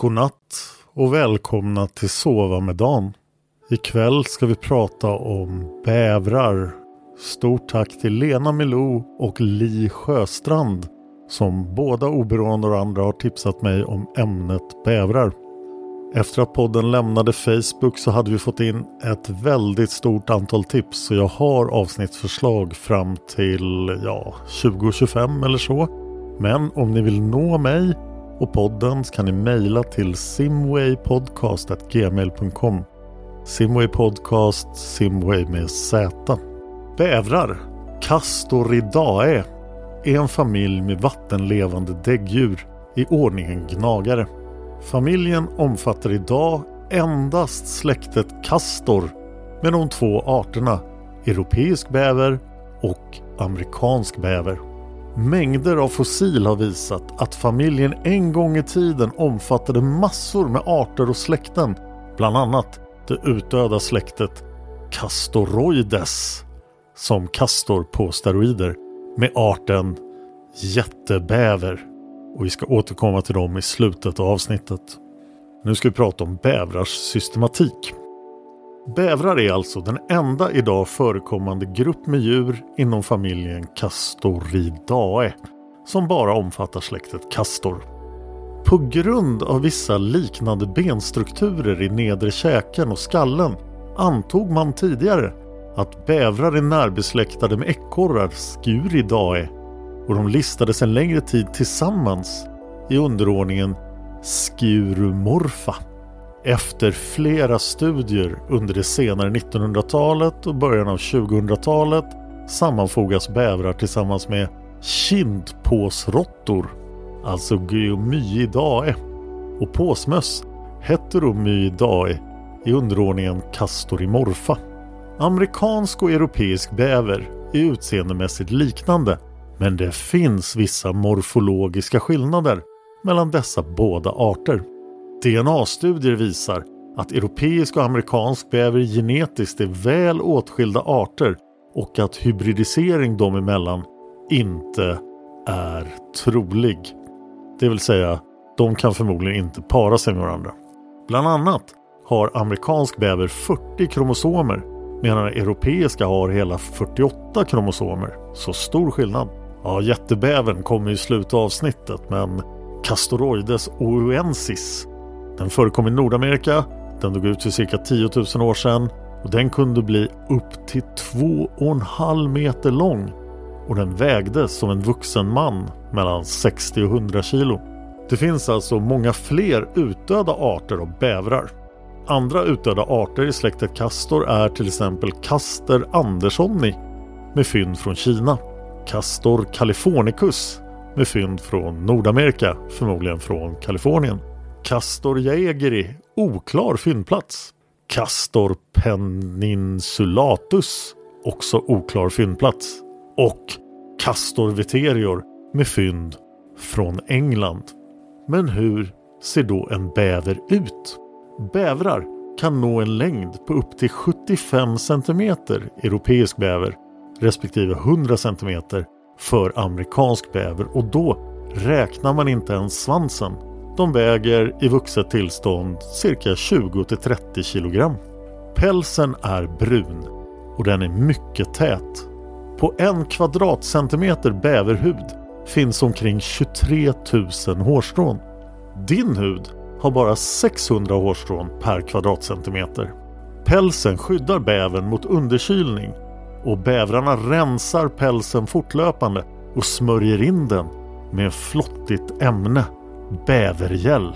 Godnatt och välkomna till Sova med Dan. Ikväll ska vi prata om bävrar. Stort tack till Lena Milou och Li Sjöstrand som båda oberoende av andra har tipsat mig om ämnet bävrar. Efter att podden lämnade Facebook så hade vi fått in ett väldigt stort antal tips så jag har avsnittsförslag fram till ja, 2025 eller så. Men om ni vill nå mig och podden kan ni mejla till simwaypodcast.gmail.com Simway Podcast, Simway med Z. Bävrar, Castoridae, är en familj med vattenlevande däggdjur i ordningen gnagare. Familjen omfattar idag endast släktet Castor med de två arterna europeisk bäver och amerikansk bäver. Mängder av fossil har visat att familjen en gång i tiden omfattade massor med arter och släkten. Bland annat det utdöda släktet Castoroides som kastor på steroider med arten jättebäver. Och vi ska återkomma till dem i slutet av avsnittet. Nu ska vi prata om bävrars systematik. Bävrar är alltså den enda idag förekommande grupp med djur inom familjen Castoridae som bara omfattar släktet Castor. På grund av vissa liknande benstrukturer i nedre käken och skallen antog man tidigare att bävrar är närbesläktade med ekorrar Scuridae och de listades en längre tid tillsammans i underordningen Skurumorfa. Efter flera studier under det senare 1900-talet och början av 2000-talet sammanfogas bävrar tillsammans med kindpåsråttor, alltså Geomyidae, och påsmöss, Heteromyidae, i underordningen Castorimorpha. Amerikansk och europeisk bäver är utseendemässigt liknande men det finns vissa morfologiska skillnader mellan dessa båda arter. DNA-studier visar att europeisk och amerikansk bäver genetiskt är väl åtskilda arter och att hybridisering dem emellan inte är trolig. Det vill säga, de kan förmodligen inte para sig med varandra. Bland annat har amerikansk bäver 40 kromosomer medan europeiska har hela 48 kromosomer. Så stor skillnad. Ja, jättebävern kommer i slutavsnittet men Castoroides ouensis den förekom i Nordamerika, den dog ut för cirka 10 000 år sedan och den kunde bli upp till 2,5 meter lång och den vägde som en vuxen man mellan 60 och 100 kilo. Det finns alltså många fler utdöda arter av bävrar. Andra utdöda arter i släktet Castor är till exempel Caster anderssoni med fynd från Kina, Castor californicus med fynd från Nordamerika, förmodligen från Kalifornien. Castor jaegeri, oklar fyndplats. Castor peninsulatus, också oklar fyndplats. Och Castor Veterior med fynd från England. Men hur ser då en bäver ut? Bävrar kan nå en längd på upp till 75 cm europeisk bäver respektive 100 cm för amerikansk bäver och då räknar man inte ens svansen. De väger i vuxet tillstånd cirka 20-30 kg. Pälsen är brun och den är mycket tät. På en kvadratcentimeter bäverhud finns omkring 23 000 hårstrån. Din hud har bara 600 hårstrån per kvadratcentimeter. Pälsen skyddar bävern mot underkylning och bävrarna rensar pälsen fortlöpande och smörjer in den med flottigt ämne, bävergäll.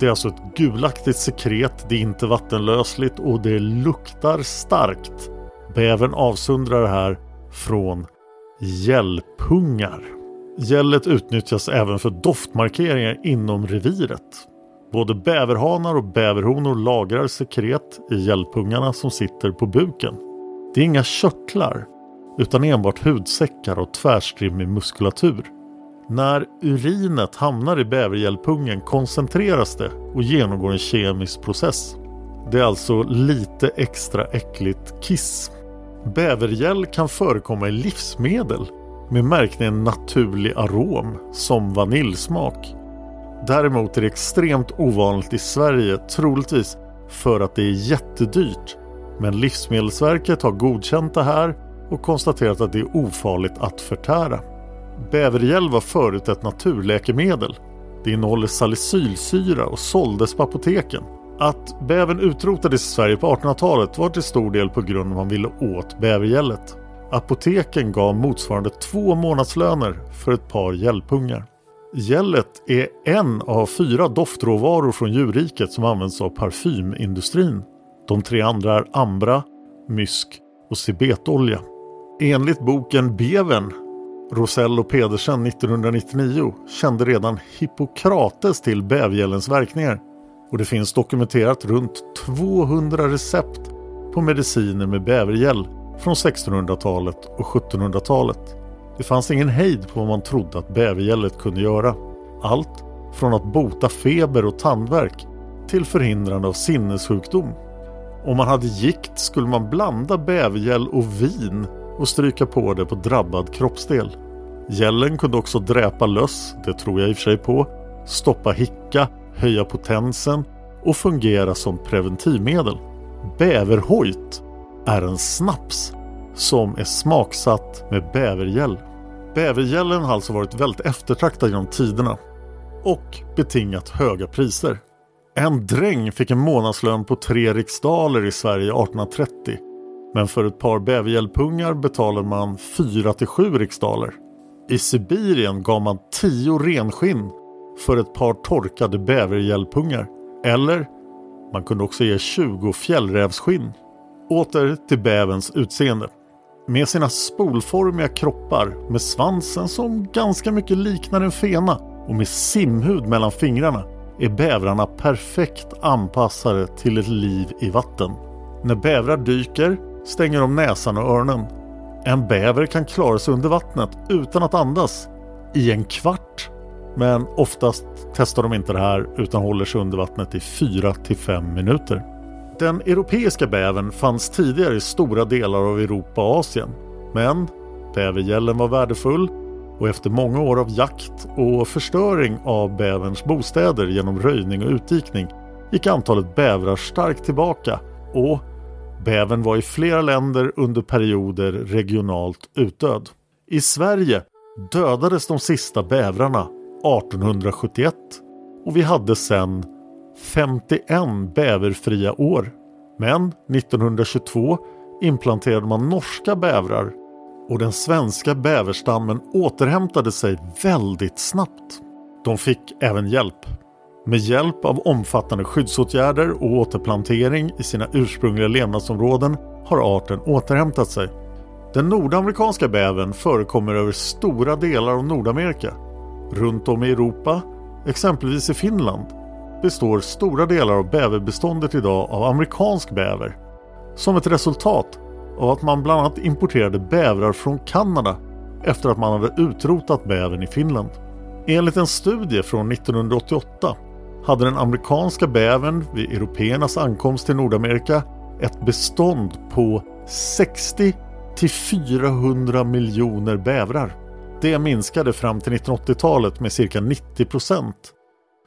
Det är alltså ett gulaktigt sekret, det är inte vattenlösligt och det luktar starkt. Bävern avsundrar det här från gällpungar. Gället utnyttjas även för doftmarkeringar inom reviret. Både bäverhanar och bäverhonor lagrar sekret i gällpungarna som sitter på buken. Det är inga körtlar utan enbart hudsäckar och tvärstrimmig muskulatur. När urinet hamnar i bävergällpungen koncentreras det och genomgår en kemisk process. Det är alltså lite extra äckligt kiss. Bävergäll kan förekomma i livsmedel med märkningen naturlig arom som vaniljsmak. Däremot är det extremt ovanligt i Sverige, troligtvis för att det är jättedyrt. Men Livsmedelsverket har godkänt det här och konstaterat att det är ofarligt att förtära. Bävergäll var förut ett naturläkemedel. Det innehåller salicylsyra och såldes på apoteken. Att bävern utrotades i Sverige på 1800-talet var till stor del på grund av att man ville åt bävergället. Apoteken gav motsvarande två månadslöner för ett par gällpungar. Gället är en av fyra doftråvaror från djurriket som används av parfymindustrin. De tre andra är ambra, mysk och cibetolja. Enligt boken Beven Rosell och Pedersen 1999 kände redan Hippokrates till bävgällens verkningar och det finns dokumenterat runt 200 recept på mediciner med bävergäll från 1600-talet och 1700-talet. Det fanns ingen hejd på vad man trodde att bävergället kunde göra. Allt från att bota feber och tandvärk till förhindrande av sinnessjukdom. Om man hade gikt skulle man blanda bävergäll och vin och stryka på det på drabbad kroppsdel. Gällen kunde också dräpa löss, det tror jag i och för sig på, stoppa hicka, höja potensen och fungera som preventivmedel. Bäverhojt är en snaps som är smaksatt med bävergäll. Bävergällen har alltså varit väldigt eftertraktad genom tiderna och betingat höga priser. En dräng fick en månadslön på tre riksdaler i Sverige 1830 men för ett par bävergällpungar betalade man 4-7 riksdaler. I Sibirien gav man 10 renskinn för ett par torkade bävergällpungar. Eller man kunde också ge 20 fjällrävsskinn. Åter till bävens utseende. Med sina spolformiga kroppar med svansen som ganska mycket liknar en fena och med simhud mellan fingrarna är bävrarna perfekt anpassade till ett liv i vatten. När bävrar dyker stänger de näsan och öronen. En bäver kan klara sig under vattnet utan att andas i en kvart. Men oftast testar de inte det här utan håller sig under vattnet i 4 5 minuter. Den europeiska bävern fanns tidigare i stora delar av Europa och Asien. Men bävergällen var värdefull och efter många år av jakt och förstöring av bäverns bostäder genom röjning och utdikning gick antalet bävrar starkt tillbaka och bävern var i flera länder under perioder regionalt utdöd. I Sverige dödades de sista bävrarna 1871 och vi hade sedan 51 bäverfria år. Men 1922 implanterade man norska bävrar och den svenska bäverstammen återhämtade sig väldigt snabbt. De fick även hjälp. Med hjälp av omfattande skyddsåtgärder och återplantering i sina ursprungliga levnadsområden har arten återhämtat sig. Den nordamerikanska bävern förekommer över stora delar av Nordamerika. Runt om i Europa, exempelvis i Finland, består stora delar av bäverbeståndet idag av amerikansk bäver. Som ett resultat av att man bland annat importerade bävrar från Kanada efter att man hade utrotat bävern i Finland. Enligt en studie från 1988 hade den amerikanska bävern vid européernas ankomst till Nordamerika ett bestånd på 60 till 400 miljoner bävrar. Det minskade fram till 1980-talet med cirka 90 procent.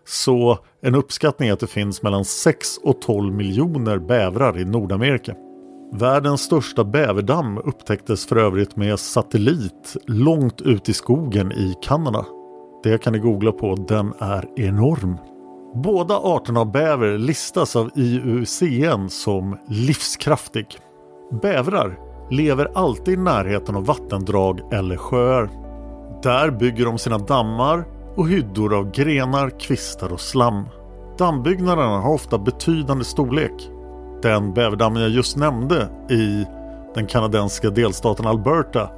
Så en uppskattning är att det finns mellan 6 och 12 miljoner bävrar i Nordamerika. Världens största bäverdamm upptäcktes för övrigt med satellit långt ut i skogen i Kanada. Det kan ni googla på, den är enorm. Båda arterna av bäver listas av IUCN som livskraftig. Bävrar lever alltid i närheten av vattendrag eller sjöar. Där bygger de sina dammar och hyddor av grenar, kvistar och slam. Dammbyggnaderna har ofta betydande storlek. Den bäverdammen jag just nämnde i den kanadensiska delstaten Alberta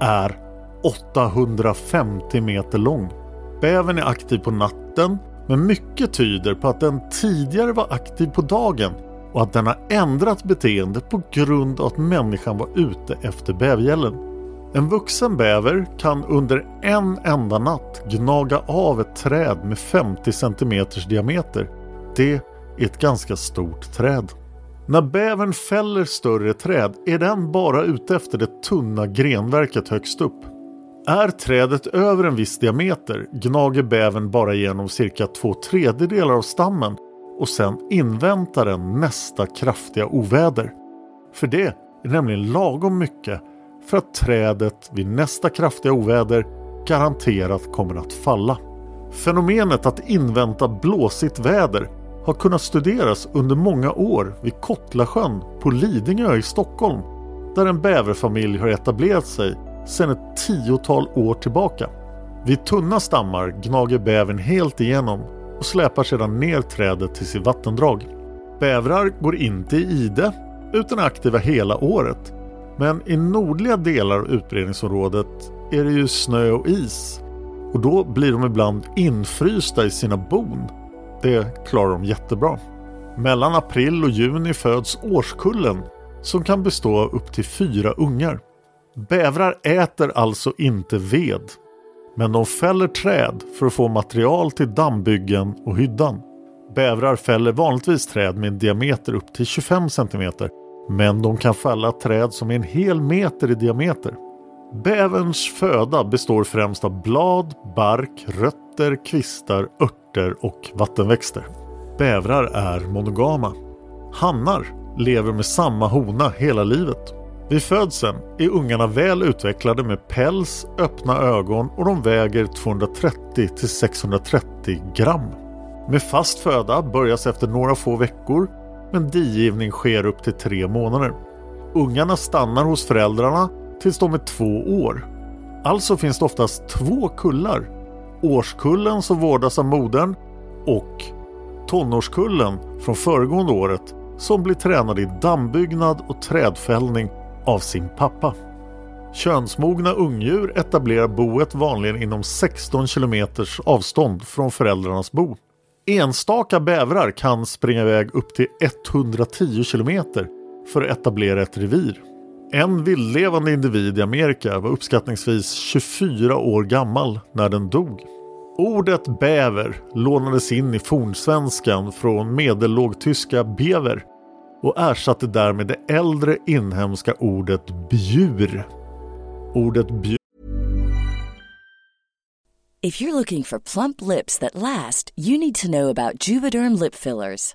är 850 meter lång. Bävern är aktiv på natten men mycket tyder på att den tidigare var aktiv på dagen och att den har ändrat beteende på grund av att människan var ute efter bävergällen. En vuxen bäver kan under en enda natt gnaga av ett träd med 50 cm diameter. Det är ett ganska stort träd. När bävern fäller större träd är den bara ute efter det tunna grenverket högst upp. Är trädet över en viss diameter gnager bävern bara igenom cirka två tredjedelar av stammen och sen inväntar den nästa kraftiga oväder. För det är nämligen lagom mycket för att trädet vid nästa kraftiga oväder garanterat kommer att falla. Fenomenet att invänta blåsigt väder har kunnat studeras under många år vid Kottlasjön på Lidingö i Stockholm där en bäverfamilj har etablerat sig sedan ett tiotal år tillbaka. Vid tunna stammar gnager bävern helt igenom och släpar sedan ner trädet till sitt vattendrag. Bävrar går inte i ide utan är aktiva hela året. Men i nordliga delar av utbredningsområdet är det ju snö och is och då blir de ibland infrysta i sina bon. Det klarar de jättebra. Mellan april och juni föds årskullen som kan bestå av upp till fyra ungar. Bävrar äter alltså inte ved. Men de fäller träd för att få material till dammbyggen och hyddan. Bävrar fäller vanligtvis träd med en diameter upp till 25 cm. Men de kan fälla träd som är en hel meter i diameter. Bäverns föda består främst av blad, bark, rötter, kvistar, örter och vattenväxter. Bävrar är monogama. Hannar lever med samma hona hela livet. Vid födseln är ungarna väl utvecklade med päls, öppna ögon och de väger 230 till 630 gram. Med fast föda börjas efter några få veckor men digivning sker upp till tre månader. Ungarna stannar hos föräldrarna tills de är två år. Alltså finns det oftast två kullar. Årskullen som vårdas av modern och tonårskullen från föregående året som blir tränade i dammbyggnad och trädfällning av sin pappa. Könsmogna ungdjur etablerar boet vanligen inom 16 km avstånd från föräldrarnas bo. Enstaka bävrar kan springa iväg upp till 110 km för att etablera ett revir. En vildlevande individ i Amerika var uppskattningsvis 24 år gammal när den dog. Ordet bäver lånades in i fornsvenskan från medellågtyska bever och ersatte därmed det äldre inhemska ordet bjur. Ordet bjur If you're looking for plump lips that last, you need to know about Juvederm lip fillers.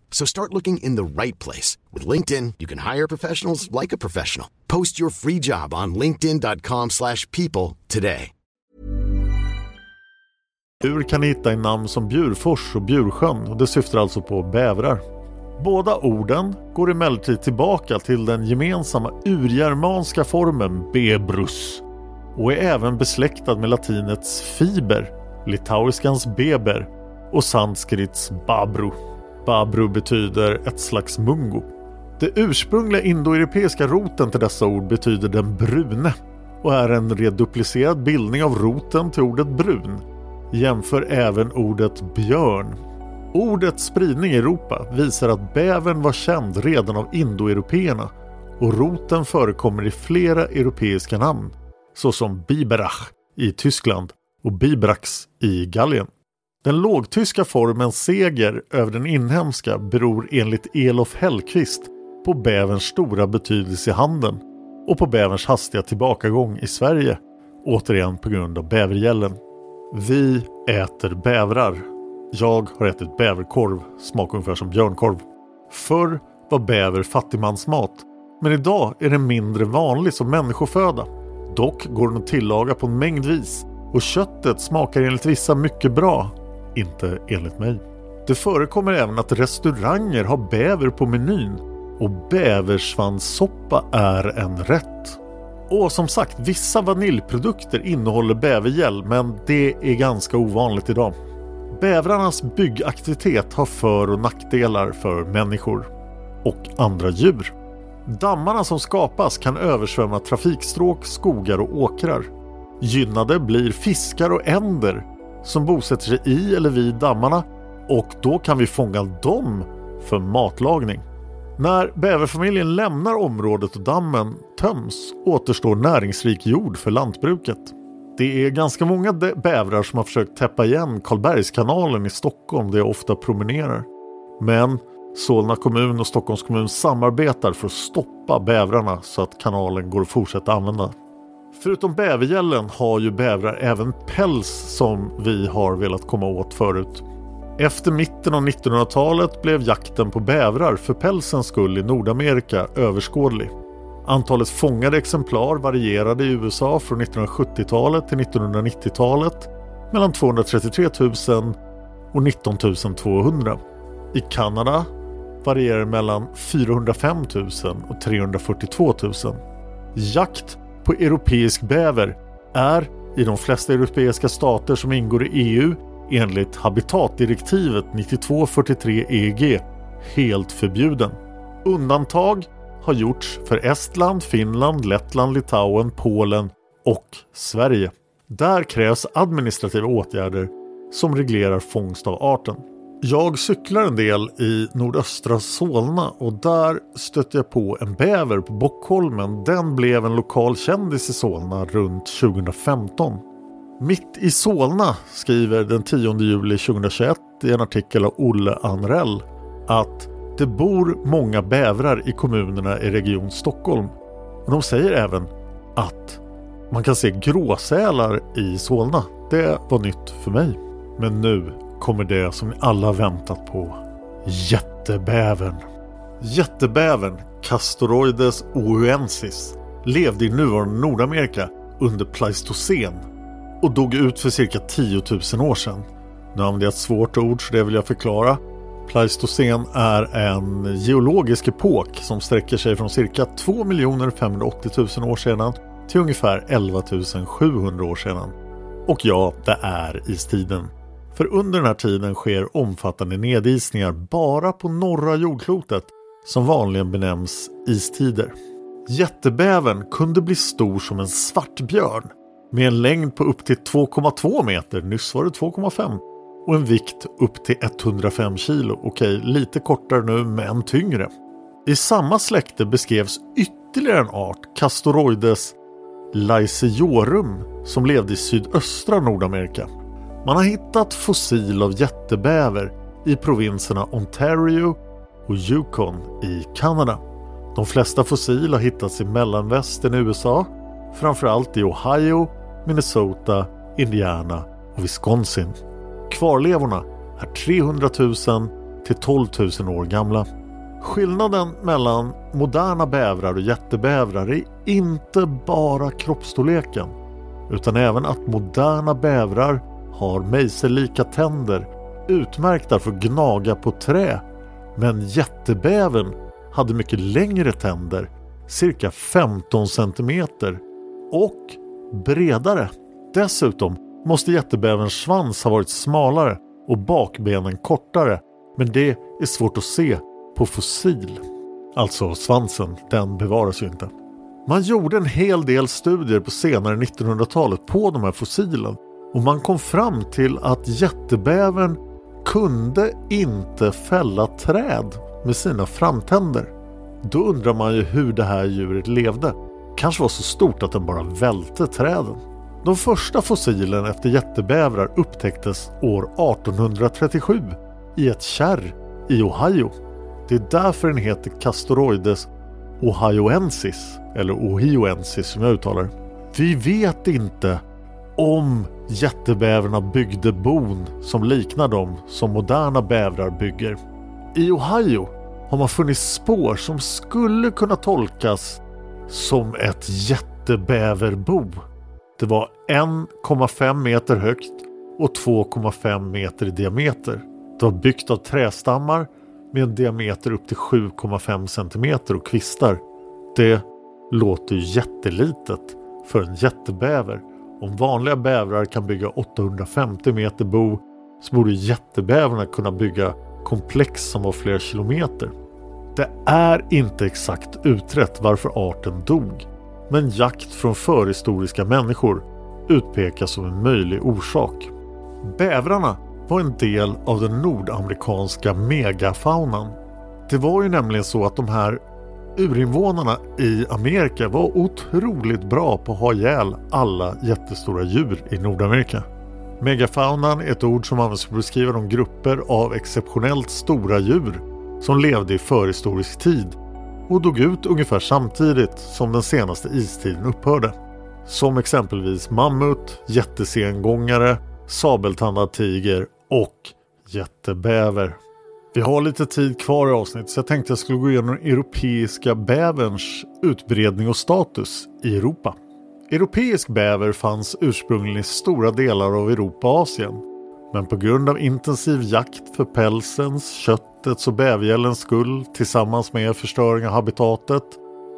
So start looking in the right place. With LinkedIn, you can hire professionals like a professional. Post your free job on linkedin.com slash people today. Djur kan ni hitta i namn som Bjurfors och Bjursjön och det syftar alltså på bävrar. Båda orden går emellertid tillbaka till den gemensamma urgermanska formen bebrus och är även besläktad med latinets fiber, litauiskans beber och sanskrits babru. Babru betyder ett slags mungo. Det ursprungliga indoeuropeiska roten till dessa ord betyder den brune och är en reduplicerad bildning av roten till ordet brun. Jämför även ordet björn. Ordets spridning i Europa visar att bävern var känd redan av indoeuropeerna och roten förekommer i flera europeiska namn såsom Biberach i Tyskland och Bibrax i Gallien. Den lågtyska formens seger över den inhemska beror enligt Elof Hellqvist på bäverns stora betydelse i handeln och på bäverns hastiga tillbakagång i Sverige, återigen på grund av bävergällen. Vi äter bävrar. Jag har ätit bäverkorv, smakar ungefär som björnkorv. Förr var bäver fattigmansmat, men idag är den mindre vanlig som människoföda. Dock går den att tillaga på en mängd vis och köttet smakar enligt vissa mycket bra, inte enligt mig. Det förekommer även att restauranger har bäver på menyn och bäversvanssoppa är en rätt. Och som sagt, vissa vaniljprodukter innehåller bävergäll men det är ganska ovanligt idag. Bävrarnas byggaktivitet har för och nackdelar för människor och andra djur. Dammarna som skapas kan översvämma trafikstråk, skogar och åkrar. Gynnade blir fiskar och änder som bosätter sig i eller vid dammarna och då kan vi fånga dem för matlagning. När bäverfamiljen lämnar området och dammen töms återstår näringsrik jord för lantbruket. Det är ganska många bävrar som har försökt täppa igen Karlbergskanalen i Stockholm där jag ofta promenerar. Men Solna kommun och Stockholms kommun samarbetar för att stoppa bävrarna så att kanalen går att fortsätta använda. Förutom bävergällen har ju bävrar även päls som vi har velat komma åt förut. Efter mitten av 1900-talet blev jakten på bävrar för pälsens skull i Nordamerika överskådlig. Antalet fångade exemplar varierade i USA från 1970-talet till 1990-talet mellan 233 000 och 19 200. I Kanada varierar mellan 405 000 och 342 000. Jakt på europeisk bäver är i de flesta europeiska stater som ingår i EU enligt habitatdirektivet 9243 EG helt förbjuden. Undantag har gjorts för Estland, Finland, Lettland, Litauen, Polen och Sverige. Där krävs administrativa åtgärder som reglerar fångst av arten. Jag cyklar en del i nordöstra Solna och där stötte jag på en bäver på Bockholmen. Den blev en lokal kändis i Solna runt 2015. Mitt i Solna skriver den 10 juli 2021 i en artikel av Olle Anrell att det bor många bävrar i kommunerna i Region Stockholm. Och de säger även att man kan se gråsälar i Solna. Det var nytt för mig. Men nu kommer det som alla väntat på. Jättebävern. Jättebävern, Castoroides ouensis, levde i nuvarande Nordamerika under Pleistocen och dog ut för cirka 10 000 år sedan. Nu använder jag ett svårt ord så det vill jag förklara. Pleistocen är en geologisk epok som sträcker sig från cirka 2 580 000 år sedan till ungefär 11 700 år sedan. Och ja, det är istiden. För under den här tiden sker omfattande nedisningar bara på norra jordklotet som vanligen benämns istider. Jättebävern kunde bli stor som en svartbjörn med en längd på upp till 2,2 meter, nyss var det 2,5 och en vikt upp till 105 kilo. Okej, lite kortare nu men tyngre. I samma släkte beskrevs ytterligare en art, Castoroides Lyceorum, som levde i sydöstra Nordamerika. Man har hittat fossil av jättebäver i provinserna Ontario och Yukon i Kanada. De flesta fossil har hittats i mellanvästern i USA, framförallt i Ohio, Minnesota, Indiana och Wisconsin. Kvarlevorna är 300 000 till 12 000 år gamla. Skillnaden mellan moderna bävrar och jättebävrar är inte bara kroppsstorleken utan även att moderna bävrar har mejsellika tänder utmärkta för att gnaga på trä men jättebävern hade mycket längre tänder, cirka 15 cm och bredare. Dessutom måste jättebäverns svans ha varit smalare och bakbenen kortare men det är svårt att se på fossil. Alltså svansen, den bevaras ju inte. Man gjorde en hel del studier på senare 1900-talet på de här fossilen och man kom fram till att jättebävern kunde inte fälla träd med sina framtänder. Då undrar man ju hur det här djuret levde. Kanske var så stort att den bara välte träden. De första fossilen efter jättebävrar upptäcktes år 1837 i ett kärr i Ohio. Det är därför den heter Castoroides ohioensis, eller ohioensis som jag uttalar Vi vet inte om jättebävrarna byggde bon som liknar de som moderna bävrar bygger. I Ohio har man funnit spår som skulle kunna tolkas som ett jättebäverbo. Det var 1,5 meter högt och 2,5 meter i diameter. Det var byggt av trästammar med en diameter upp till 7,5 cm och kvistar. Det låter ju jättelitet för en jättebäver. Om vanliga bävrar kan bygga 850 meter bo så borde jättebävrarna kunna bygga komplex som var flera kilometer. Det är inte exakt utrett varför arten dog men jakt från förhistoriska människor utpekas som en möjlig orsak. Bävrarna var en del av den nordamerikanska megafaunan. Det var ju nämligen så att de här urinvånarna i Amerika var otroligt bra på att ha ihjäl alla jättestora djur i Nordamerika. Megafaunan är ett ord som används för att beskriva de grupper av exceptionellt stora djur som levde i förhistorisk tid och dog ut ungefär samtidigt som den senaste istiden upphörde. Som exempelvis mammut, jättesengångare, sabeltandad tiger och jättebäver. Vi har lite tid kvar i avsnittet så jag tänkte jag skulle gå igenom den europeiska bäverns utbredning och status i Europa. Europeisk bäver fanns ursprungligen i stora delar av Europa och Asien. Men på grund av intensiv jakt för pälsens, köttets och bävergällens skull tillsammans med förstöring av habitatet,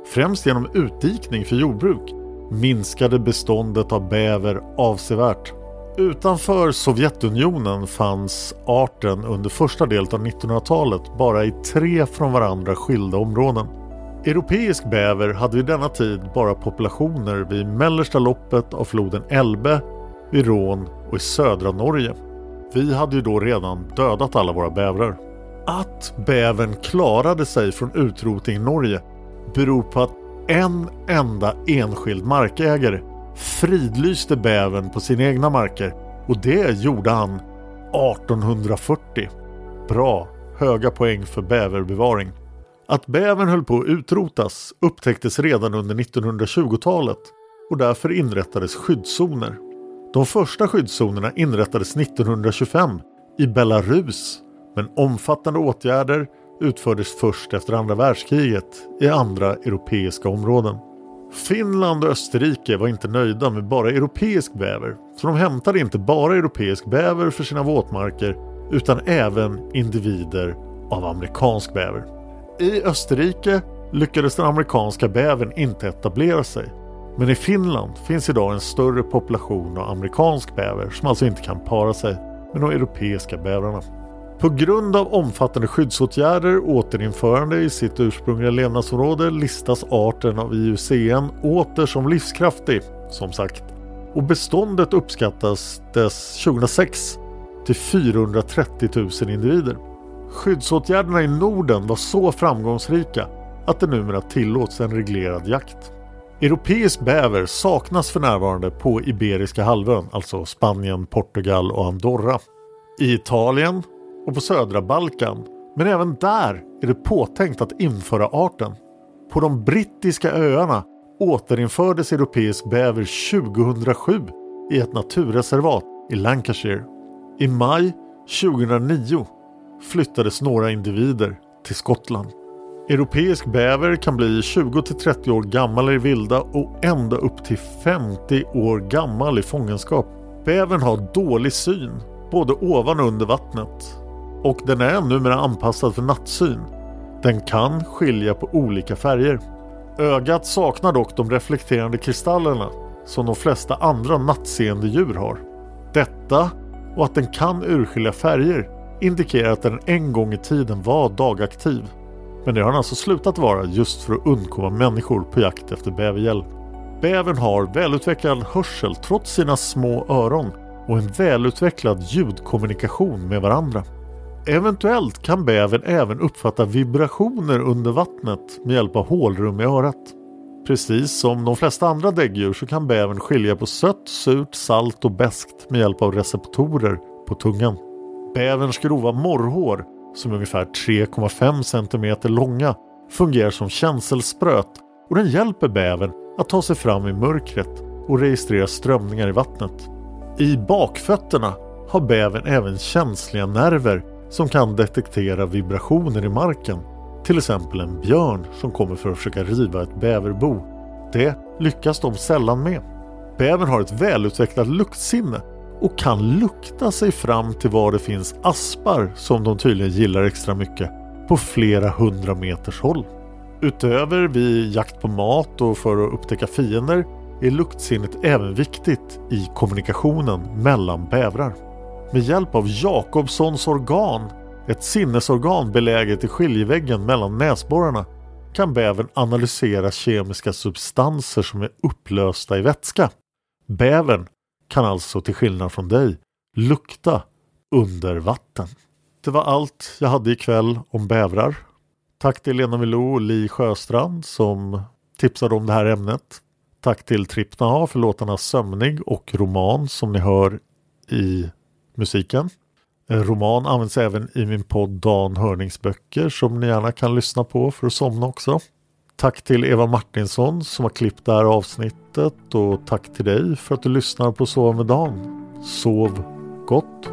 främst genom utdikning för jordbruk, minskade beståndet av bäver avsevärt. Utanför Sovjetunionen fanns arten under första delen av 1900-talet bara i tre från varandra skilda områden. Europeisk bäver hade vid denna tid bara populationer vid mellersta loppet av floden Elbe, vid Rån och i södra Norge. Vi hade ju då redan dödat alla våra bävrar. Att bävern klarade sig från utrotning i Norge beror på att en enda enskild markägare fridlyste bävern på sina egna marker och det gjorde han 1840. Bra, höga poäng för bäverbevaring. Att bävern höll på att utrotas upptäcktes redan under 1920-talet och därför inrättades skyddszoner. De första skyddszonerna inrättades 1925 i Belarus men omfattande åtgärder utfördes först efter andra världskriget i andra europeiska områden. Finland och Österrike var inte nöjda med bara europeisk bäver så de hämtade inte bara europeisk bäver för sina våtmarker utan även individer av amerikansk bäver. I Österrike lyckades den amerikanska bävern inte etablera sig men i Finland finns idag en större population av amerikansk bäver som alltså inte kan para sig med de europeiska bävrarna. På grund av omfattande skyddsåtgärder och återinförande i sitt ursprungliga levnadsområde listas arten av IUCN åter som livskraftig, som sagt. Och beståndet uppskattas dess 2006 till 430 000 individer. Skyddsåtgärderna i Norden var så framgångsrika att det numera tillåts en reglerad jakt. Europeisk bäver saknas för närvarande på Iberiska halvön, alltså Spanien, Portugal och Andorra. I Italien och på södra Balkan, men även där är det påtänkt att införa arten. På de brittiska öarna återinfördes europeisk bäver 2007 i ett naturreservat i Lancashire. I maj 2009 flyttades några individer till Skottland. Europeisk bäver kan bli 20-30 år gammal i vilda och ända upp till 50 år gammal i fångenskap. Bävern har dålig syn, både ovan och under vattnet. Och den är numera anpassad för nattsyn. Den kan skilja på olika färger. Ögat saknar dock de reflekterande kristallerna som de flesta andra nattseende djur har. Detta och att den kan urskilja färger indikerar att den en gång i tiden var dagaktiv. Men det har den alltså slutat vara just för att undkomma människor på jakt efter bävergäll. Bävern har välutvecklad hörsel trots sina små öron och en välutvecklad ljudkommunikation med varandra. Eventuellt kan bävern även uppfatta vibrationer under vattnet med hjälp av hålrum i örat. Precis som de flesta andra däggdjur så kan bävern skilja på sött, surt, salt och beskt med hjälp av receptorer på tungan. Bäverns grova morrhår, som är ungefär 3,5 cm långa, fungerar som känselspröt och den hjälper bävern att ta sig fram i mörkret och registrera strömningar i vattnet. I bakfötterna har bävern även känsliga nerver som kan detektera vibrationer i marken. Till exempel en björn som kommer för att försöka riva ett bäverbo. Det lyckas de sällan med. Bävern har ett välutvecklat luktsinne och kan lukta sig fram till var det finns aspar som de tydligen gillar extra mycket på flera hundra meters håll. Utöver vid jakt på mat och för att upptäcka fiender är luktsinnet även viktigt i kommunikationen mellan bävrar. Med hjälp av Jakobssons organ, ett sinnesorgan beläget i skiljeväggen mellan näsborrarna, kan bävern analysera kemiska substanser som är upplösta i vätska. Bävern kan alltså till skillnad från dig lukta under vatten. Det var allt jag hade ikväll om bävrar. Tack till Lena Milou och Li Sjöstrand som tipsade om det här ämnet. Tack till Trippnaha för låtarna Sömnig och Roman som ni hör i musiken. Roman används även i min podd Dan Hörningsböcker som ni gärna kan lyssna på för att somna också. Tack till Eva Martinsson som har klippt det här avsnittet och tack till dig för att du lyssnar på Sova med Dan. Sov gott!